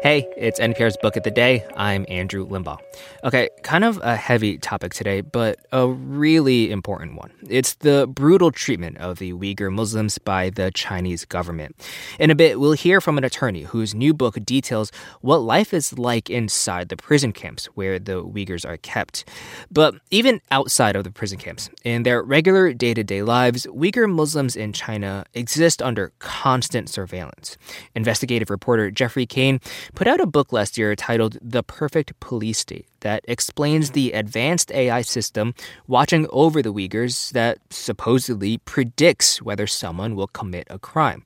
Hey, it's NPR's Book of the Day. I'm Andrew Limbong. Okay, kind of a heavy topic today, but a really important one. It's the brutal treatment of the Uyghur Muslims by the Chinese government. In a bit, we'll hear from an attorney whose new book details what life is like inside the prison camps where the Uyghurs are kept. But even outside of the prison camps, in their regular day to day lives, Uyghur Muslims in China exist under constant surveillance. Investigative reporter Geoffrey Cain put out a book last year titled The Perfect Police State that explains the advanced AI system watching over the Uyghurs that supposedly predicts whether someone will commit a crime.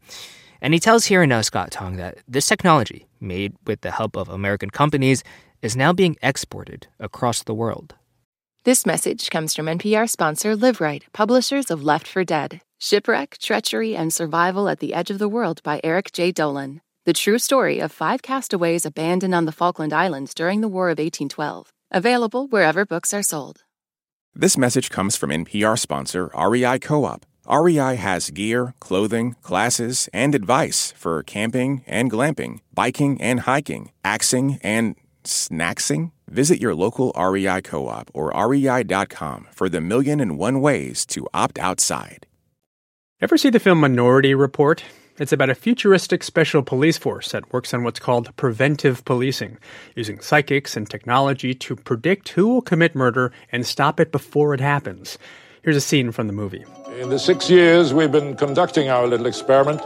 And he tells here Scott Tong that this technology, made with the help of American companies, is now being exported across the world. This message comes from NPR sponsor LiveRight, publishers of Left for Dead Shipwreck, Treachery, and Survival at the Edge of the World by Eric Jay Dolin. The true story of five castaways abandoned on the Falkland Islands during the War of 1812. Available wherever books are sold. This message comes from NPR sponsor REI Co op. REI has gear, clothing, classes, and advice for camping and glamping, biking and hiking, axing and snacksing. Visit your local REI co op or rei.com for the million and one ways to opt outside. Ever see the film Minority Report? It's about a futuristic special police force that works on what's called preventive policing, using psychics and technology to predict who will commit murder and stop it before it happens. Here's a scene from the movie. In the six years we've been conducting our little experiment,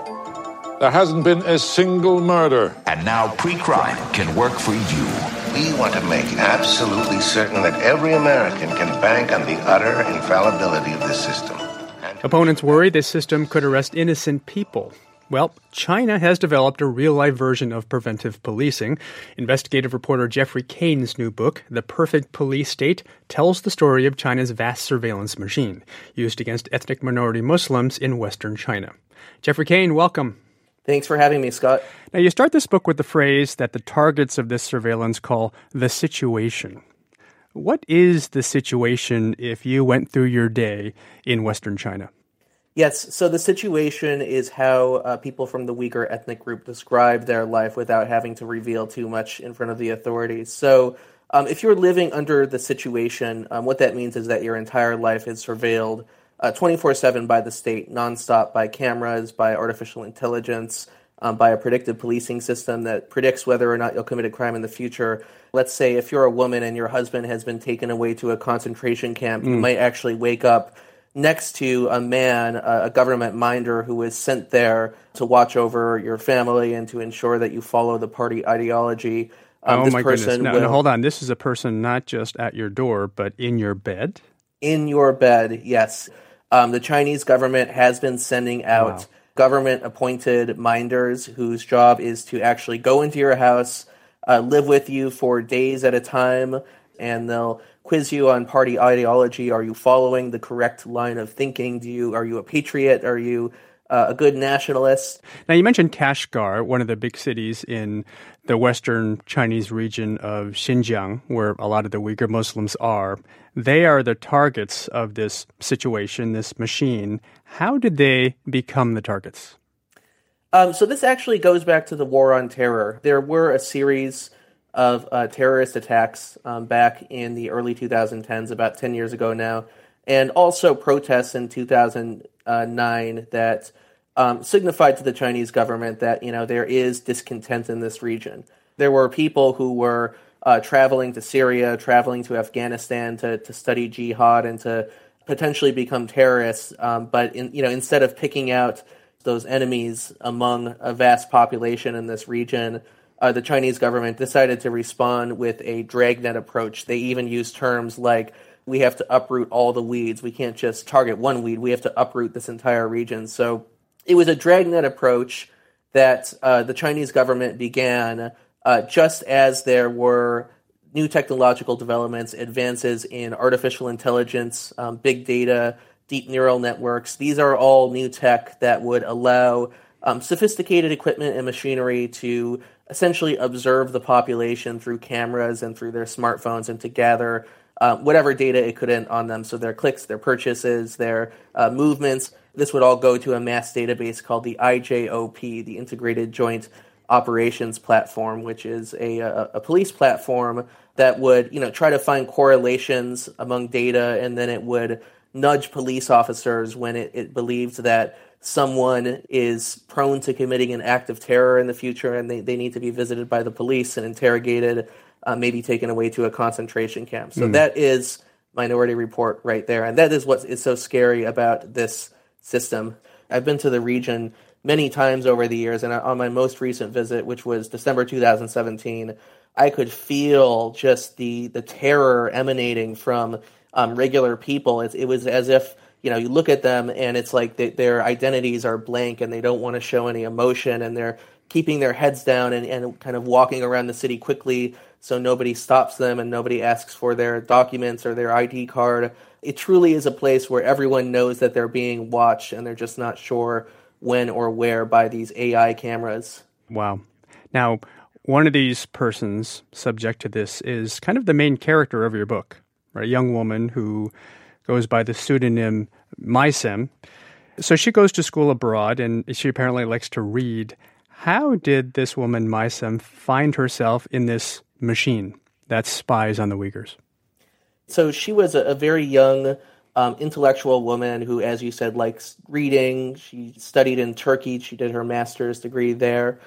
there hasn't been a single murder. And now pre crime can work for you. We want to make absolutely certain that every American can bank on the utter infallibility of this system. Opponents worry this system could arrest innocent people. Well, China has developed a real life version of preventive policing. Investigative reporter Geoffrey Cain's new book, The Perfect Police State, tells the story of China's vast surveillance machine used against ethnic minority Muslims in Western China. Jeffrey Kane, welcome. Thanks for having me, Scott. Now, you start this book with the phrase that the targets of this surveillance call the situation. What is the situation if you went through your day in Western China? Yes, so the situation is how uh, people from the Uyghur ethnic group describe their life without having to reveal too much in front of the authorities. So, um, if you're living under the situation, um, what that means is that your entire life is surveilled uh, 24 7 by the state, nonstop by cameras, by artificial intelligence, um, by a predictive policing system that predicts whether or not you'll commit a crime in the future. Let's say if you're a woman and your husband has been taken away to a concentration camp, mm. you might actually wake up next to a man, a government minder who is sent there to watch over your family and to ensure that you follow the party ideology. Um, oh my goodness! Now, will, hold on. This is a person not just at your door, but in your bed. In your bed, yes. Um, the Chinese government has been sending out wow. government-appointed minders whose job is to actually go into your house, uh, live with you for days at a time, and they'll quiz you on party ideology. Are you following the correct line of thinking? Do you are you a patriot? Are you uh, a good nationalist? Now you mentioned Kashgar, one of the big cities in the western Chinese region of Xinjiang, where a lot of the Uyghur Muslims are. They are the targets of this situation, this machine. How did they become the targets? Um, so this actually goes back to the war on terror. There were a series of uh, terrorist attacks um, back in the early 2010s, about 10 years ago now, and also protests in 2009 that um, signified to the Chinese government that you know there is discontent in this region. There were people who were uh, traveling to Syria, traveling to Afghanistan to, to study jihad and to potentially become terrorists, um, but in, you know instead of picking out those enemies among a vast population in this region uh, the Chinese government decided to respond with a dragnet approach. They even used terms like, we have to uproot all the weeds. We can't just target one weed. We have to uproot this entire region. So it was a dragnet approach that uh, the Chinese government began uh, just as there were new technological developments, advances in artificial intelligence, um, big data, deep neural networks. These are all new tech that would allow um, sophisticated equipment and machinery to essentially observe the population through cameras and through their smartphones and to gather uh, whatever data it could on them. So their clicks, their purchases, their uh, movements. This would all go to a mass database called the IJOP, the Integrated Joint operations platform, which is a, a, a, police platform that would, you know, try to find correlations among data, and then it would nudge police officers when it, it believes that someone is prone to committing an act of terror in the future and they, they need to be visited by the police and interrogated, uh, maybe taken away to a concentration camp. So mm. that is Minority Report right there. And that is what is so scary about this system. I've been to the region many times over the years, and on my most recent visit, which was December 2017, I could feel just the the terror emanating from um, regular people. It, it, was as if you know you look at them and it's like they, their identities are blank and they don't want to show any emotion and they're keeping their heads down and, and kind of walking around the city quickly so nobody stops them and nobody asks for their documents or their ID card. It truly is a place where everyone knows that they're being watched and they're just not sure when or where by these AI cameras. Wow. Now, one of these persons subject to this is kind of the main character of your book, right? A young woman who goes by the pseudonym Maysem. So she goes to school abroad and she apparently likes to read. How did this woman, Maysem, find herself in this machine that spies on the Uyghurs? So she was a, a very young um, intellectual woman who, as you said, likes reading. She studied in Turkey. She did her master's degree there.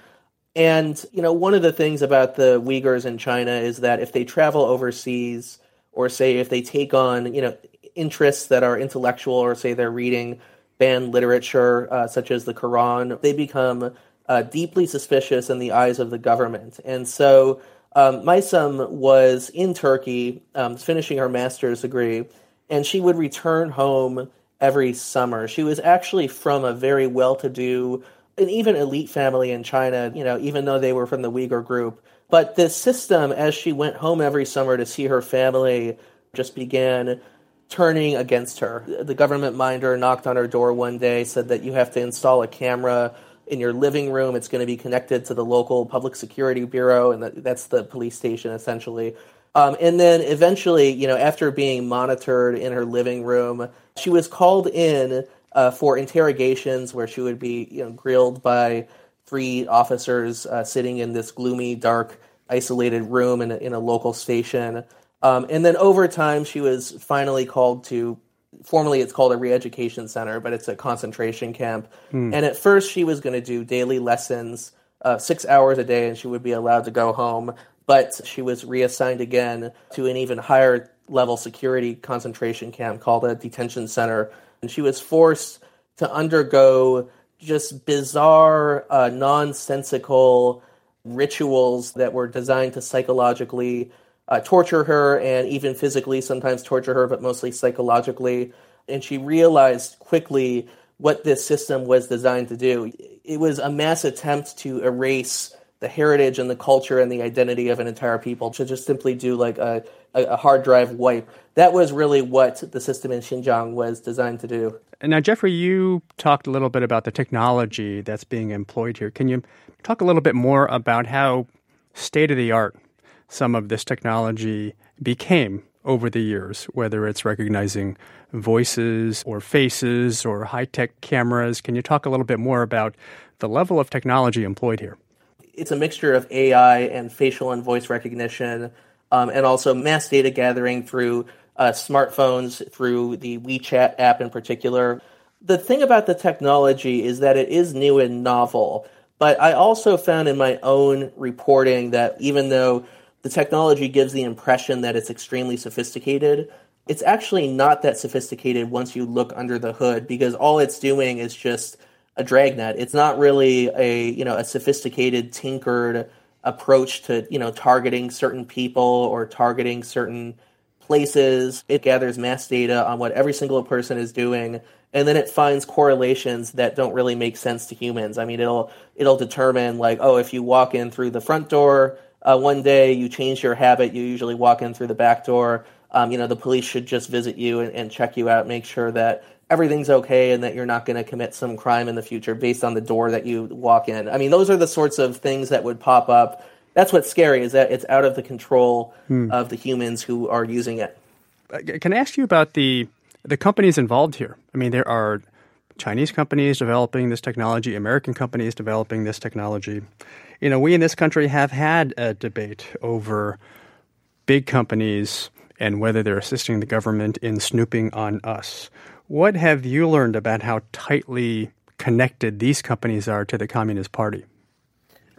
And, you know, one of the things about the Uyghurs in China is that if they travel overseas, or say if they take on, you know, interests that are intellectual, or say they're reading banned literature uh, such as the Quran, they become uh, deeply suspicious in the eyes of the government. And so um, Maysem was in Turkey, um, finishing her master's degree, and she would return home every summer. She was actually from a very well to do an even elite family in China, you know, even though they were from the Uyghur group. But this system, as she went home every summer to see her family, just began turning against her. The government minder knocked on her door one day, said that you have to install a camera in your living room. It's going to be connected to the local public security bureau, and that's the police station essentially. Um, and then eventually, you know, after being monitored in her living room, she was called in uh, for interrogations where she would be you know, grilled by three officers uh, sitting in this gloomy, dark, isolated room in a, in a local station. Um, and then over time, she was finally called to. Formally, it's called a re-education center, but it's a concentration camp. Mm. And at first, she was going to do daily lessons, uh, six hours a day, and she would be allowed to go home. But she was reassigned again to an even higher level security concentration camp called a detention center, and she was forced to undergo just bizarre, uh, nonsensical rituals that were designed to psychologically uh, torture her and even physically sometimes torture her, but mostly psychologically. And she realized quickly what this system was designed to do. It was a mass attempt to erase the heritage and the culture and the identity of an entire people to just simply do like a, a, hard drive wipe. That was really what the system in Xinjiang was designed to do. Now, Geoffrey, you talked a little bit about the technology that's being employed here. Can you talk a little bit more about how state of the art some of this technology became over the years, whether it's recognizing voices or faces or high tech cameras? Can you talk a little bit more about the level of technology employed here? It's a mixture of AI and facial and voice recognition, um, and also mass data gathering through uh, smartphones, through the WeChat app in particular. The thing about the technology is that it is new and novel, but I also found in my own reporting that even though the technology gives the impression that it's extremely sophisticated, it's actually not that sophisticated once you look under the hood because all it's doing is just a dragnet. It's not really a you know a sophisticated, tinkered approach to you know targeting certain people or targeting certain places. It gathers mass data on what every single person is doing, and then it finds correlations that don't really make sense to humans. I mean, it'll it'll determine like, oh, if you walk in through the front door uh, one day, you change your habit, you usually walk in through the back door. Um, you know, the police should just visit you and, and check you out, make sure that everything's okay and that you're not going to commit some crime in the future based on the door that you walk in. I mean, those are the sorts of things that would pop up. That's what's scary is that it's out of the control hmm. of the humans who are using it. Uh, can I ask you about the the companies involved here? I mean, there are Chinese companies developing this technology, American companies developing this technology. You know, we in this country have had a debate over big companies and whether they're assisting the government in snooping on us. What have you learned about how tightly connected these companies are to the Communist Party?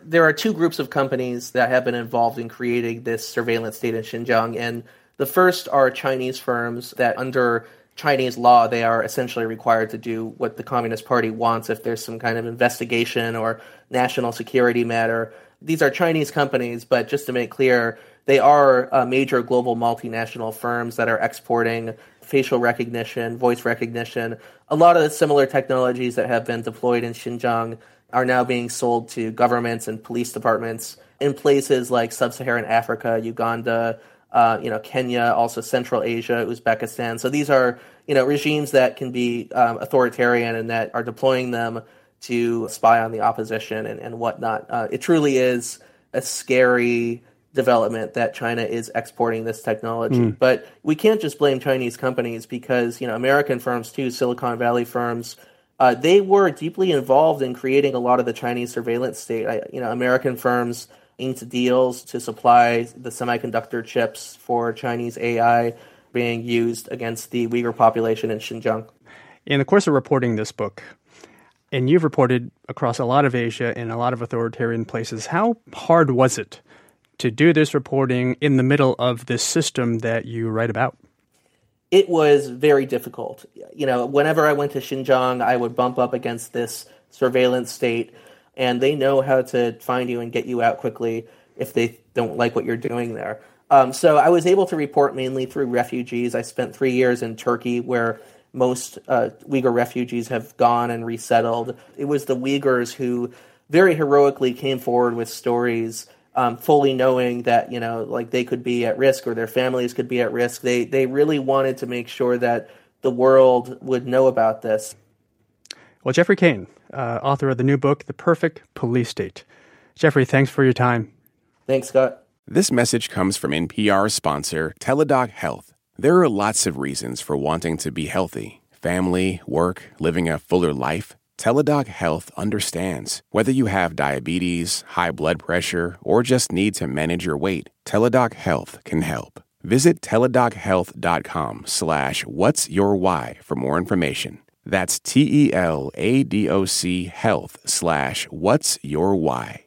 There are two groups of companies that have been involved in creating this surveillance state in Xinjiang, and the first are Chinese firms that, under Chinese law, they are essentially required to do what the Communist Party wants if there's some kind of investigation or national security matter. These are Chinese companies, but just to make clear, they are uh, major global multinational firms that are exporting facial recognition, voice recognition. A lot of the similar technologies that have been deployed in Xinjiang are now being sold to governments and police departments in places like sub-Saharan Africa, Uganda, uh, you know, Kenya, also Central Asia, Uzbekistan. So these are, you know, regimes that can be um, authoritarian and that are deploying them to spy on the opposition and, and whatnot. Uh, it truly is a scary development that China is exporting this technology. Mm. But we can't just blame Chinese companies because, you know, American firms too, Silicon Valley firms, uh, they were deeply involved in creating a lot of the Chinese surveillance state. I, you know, American firms inked deals to supply the semiconductor chips for Chinese AI being used against the Uyghur population in Xinjiang. In the course of reporting this book, and you've reported across a lot of Asia in a lot of authoritarian places, how hard was it to do this reporting in the middle of this system that you write about? It was very difficult. You know, whenever I went to Xinjiang, I would bump up against this surveillance state, and they know how to find you and get you out quickly if they don't like what you're doing there. Um, so I was able to report mainly through refugees. I spent three years in Turkey, where most uh, Uyghur refugees have gone and resettled. It was the Uyghurs who very heroically came forward with stories um, fully knowing that you know like they could be at risk or their families could be at risk. They they really wanted to make sure that the world would know about this. Well, Geoffrey Cain, uh, author of the new book, The Perfect Police State. Geoffrey, thanks for your time. Thanks, Scott. This message comes from NPR sponsor Teladoc Health. There are lots of reasons for wanting to be healthy family, work, living a fuller life. Teladoc Health understands. Whether you have diabetes, high blood pressure, or just need to manage your weight, Teladoc Health can help. Visit teladochealth.com slash what's your why for more information. That's T-E-L-A-D-O-C health slash what's your why.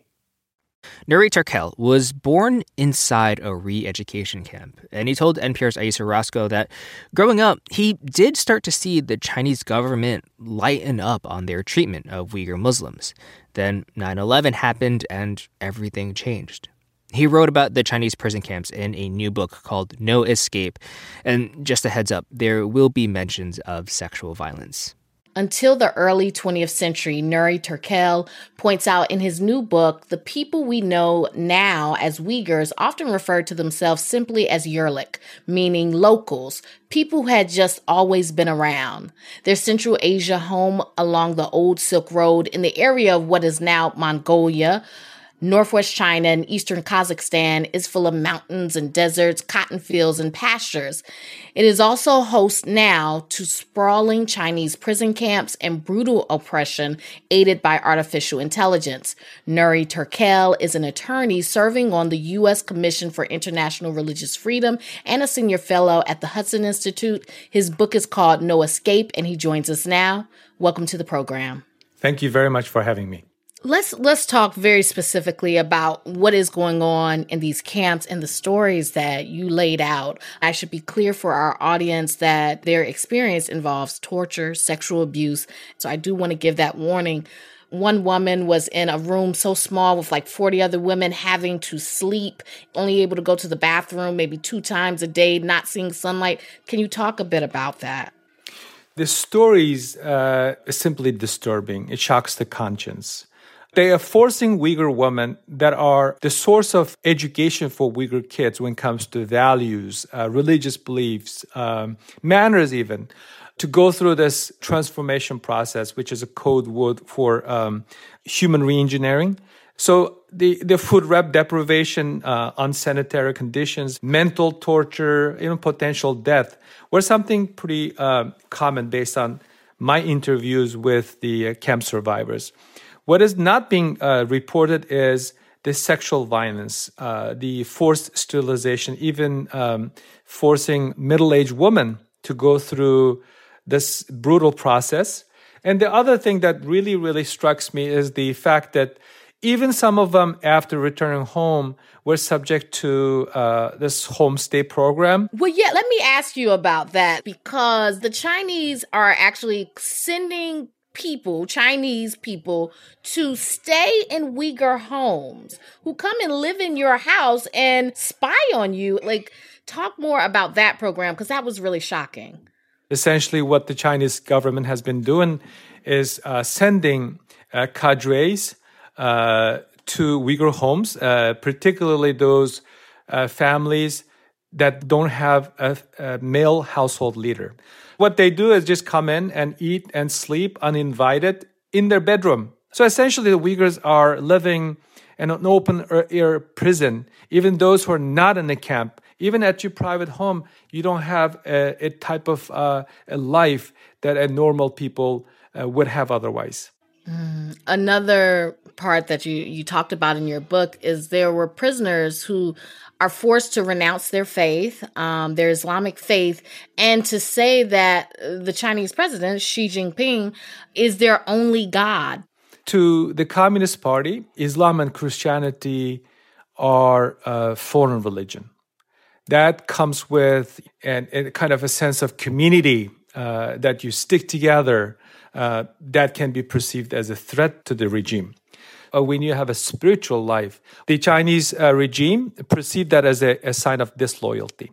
Nury Turkel was born inside a re education camp, and he told NPR's Ayesha Rascoe that growing up, he did start to see the Chinese government lighten up on their treatment of Uyghur Muslims. Then 9 11 happened, and everything changed. He wrote about the Chinese prison camps in a new book called No Escape. And just a heads up, there will be mentions of sexual violence. Until the early 20th century, Nury Turkel points out in his new book, the people we know now as Uyghurs often referred to themselves simply as Yerlik, meaning locals, people who had just always been around. Their Central Asia home along the old Silk Road in the area of what is now Mongolia Northwest China and eastern Kazakhstan is full of mountains and deserts, cotton fields, and pastures. It is also host now to sprawling Chinese prison camps and brutal oppression aided by artificial intelligence. Nury Turkel is an attorney serving on the U.S. Commission for International Religious Freedom and a senior fellow at the Hudson Institute. His book is called No Escape, and he joins us now. Welcome to the program. Thank you very much for having me let's let's talk very specifically about what is going on in these camps and the stories that you laid out. I should be clear for our audience that their experience involves torture, sexual abuse. So I do want to give that warning. One woman was in a room so small with like 40 other women having to sleep, only able to go to the bathroom maybe two times a day, not seeing sunlight. Can you talk a bit about that? The stories uh, is simply disturbing. It shocks the conscience. They are forcing Uyghur women that are the source of education for Uyghur kids when it comes to values, uh, religious beliefs, um, manners, even, to go through this transformation process, which is a code word for um, human reengineering. So the, the food rep deprivation, uh, unsanitary conditions, mental torture, even potential death were something pretty uh, common based on my interviews with the camp survivors. What is not being uh, reported is the sexual violence, uh, the forced sterilization, even um, forcing middle aged women to go through this brutal process. And the other thing that really, really strikes me is the fact that even some of them, after returning home, were subject to uh, this homestay program. Well, yeah, let me ask you about that because the Chinese are actually sending people, Chinese people, to stay in Uyghur homes who come and live in your house and spy on you. Like, talk more about that program because that was really shocking. Essentially, what the Chinese government has been doing is uh, sending uh, cadres uh, to Uyghur homes, uh, particularly those uh, families that don't have a, a, male household leader. What they do is just come in and eat and sleep uninvited in their bedroom. So essentially, the Uyghurs are living in an open air prison. Even those who are not in the camp, even at your private home, you don't have a, a type of uh, a life that a normal people uh, would have otherwise. Mm. Another part that you you talked about in your book is there were prisoners who are forced to renounce their faith, um, their Islamic faith, and to say that the Chinese president Xi Jinping is their only god. To the Communist Party, Islam and Christianity are a foreign religion. That comes with an, a kind of a sense of community uh, that you stick together uh, that can be perceived as a threat to the regime. Uh, when you have a spiritual life, the Chinese uh, regime perceive that as a, a sign of disloyalty.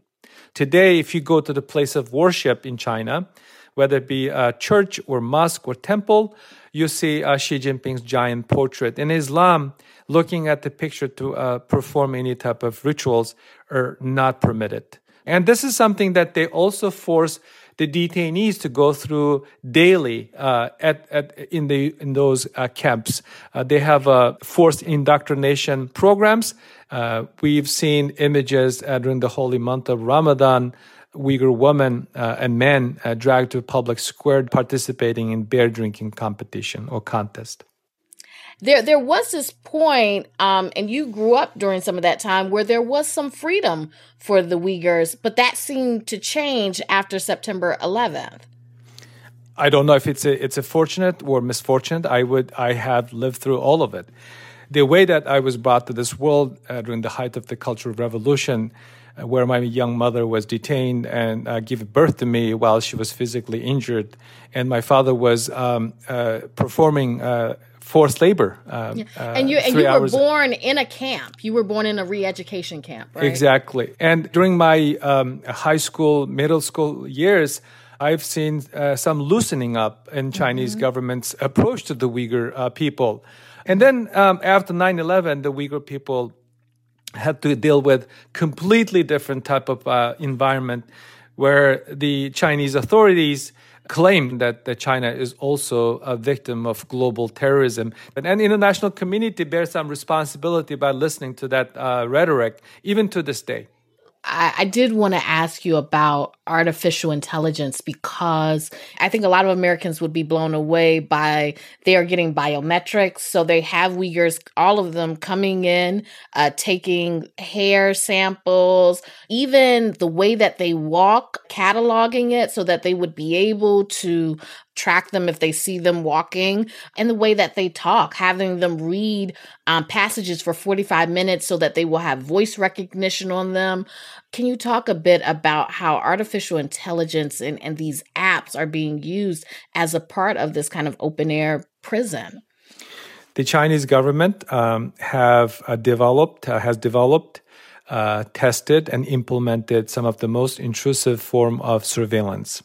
Today, if you go to the place of worship in China, whether it be a church or mosque or temple, you see uh, Xi Jinping's giant portrait. In Islam, looking at the picture to uh, perform any type of rituals are not permitted. And this is something that they also force the detainees to go through daily uh, at, at, in, the, in those uh, camps. Uh, they have uh, forced indoctrination programs. Uh, we've seen images uh, during the holy month of Ramadan. Uyghur women and men dragged to a public square participating in beer drinking competition or contest there there was this point, um, and you grew up during some of that time where there was some freedom for the Uyghurs, but that seemed to change after September 11th. I don't know if it's a it's a fortunate or misfortunate. I would I have lived through all of it. The way that I was brought to this world uh, during the height of the Cultural Revolution, uh, where my young mother was detained and uh, gave birth to me while she was physically injured, and my father was um, uh, performing uh, forced labor. Uh, yeah. Uh, and you and you were born in a camp. You were born in a re-education camp, right? Exactly. And during my um, high school, middle school years, I've seen uh, some loosening up in Chinese mm-hmm. government's approach to the Uyghur uh, people. And then um, after 9/11, the Uyghur people had to deal with completely different type of uh, environment where the Chinese authorities claim that, that China is also a victim of global terrorism. And the international community bears some responsibility by listening to that uh, rhetoric, even to this day. I, I did want to ask you about artificial intelligence because I think a lot of Americans would be blown away by they are getting biometrics. So they have Uyghurs, all of them coming in, uh, taking hair samples, even the way that they walk, cataloging it so that they would be able to track them if they see them walking, and the way that they talk, having them read um, passages for 45 minutes so that they will have voice recognition on them. Can you talk a bit about how artificial intelligence and, and these apps are being used as a part of this kind of open air prison? The Chinese government um, have uh, developed, uh, has developed, uh, tested, and implemented some of the most intrusive form of surveillance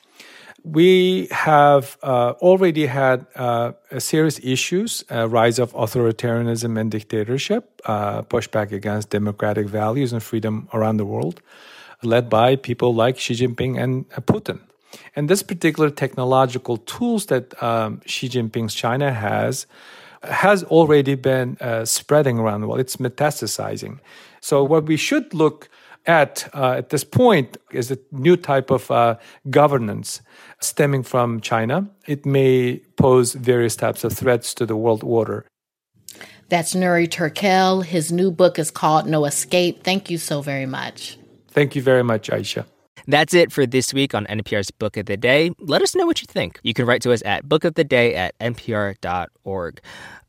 we have uh, already had uh, serious issues uh, rise of authoritarianism and dictatorship, uh, pushback against democratic values and freedom around the world, led by people like Xi Jinping and uh, Putin. And this particular technological tools that um, Xi Jinping's China has has already been spreading around the world. It's metastasizing. So what we should look at uh, at this point is a new type of uh, governance stemming from China. It may pose various types of threats to the world order. That's Nury Turkel. His new book is called No Escape. Thank you so very much. Thank you very much, Ayesha. That's it for this week on NPR's Book of the Day. Let us know what you think. You can write to us at bookoftheday at npr.org.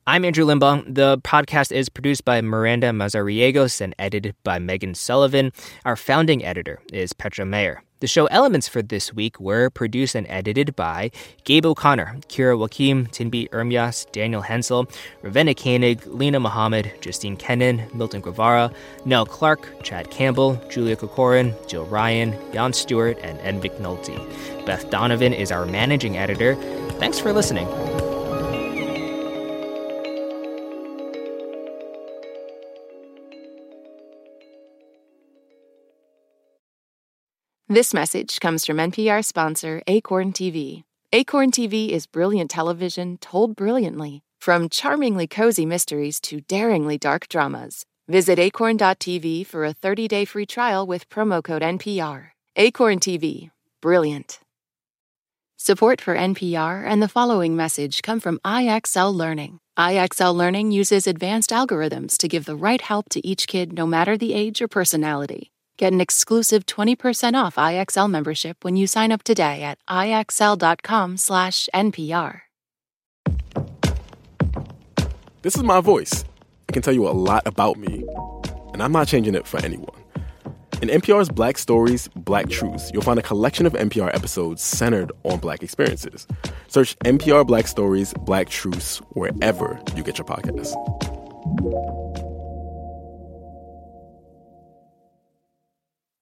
I'm Andrew Limbong. The podcast is produced by Miranda Mazariegos and edited by Megan Sullivan. Our founding editor is Petra Mayer. The show elements for this week were produced and edited by Gabe O'Connor, Kira Wakeam, Tinbi Ermias, Daniel Hensel, Ravenna Koenig, Lena Mohammed, Justine Kenin, Milton Guevara, Nell Clark, Chad Campbell, Julia Kokorin, Jill Ryan, Jan Stewart, and Ed McNulty. Beth Donovan is our managing editor. Thanks for listening. This message comes from NPR sponsor Acorn TV. Acorn TV is brilliant television told brilliantly, from charmingly cozy mysteries to daringly dark dramas. Visit acorn.tv for a 30 day free trial with promo code NPR. Acorn TV, brilliant. Support for NPR and the following message come from IXL Learning. IXL Learning uses advanced algorithms to give the right help to each kid no matter the age or personality. Get an exclusive 20% off IXL membership when you sign up today at IXL.com/NPR. This is my voice. It can tell you a lot about me, and I'm not changing it for anyone. In NPR's Black Stories, Black Truths, you'll find a collection of NPR episodes centered on Black experiences. Search NPR Black Stories, Black Truths wherever you get your podcasts.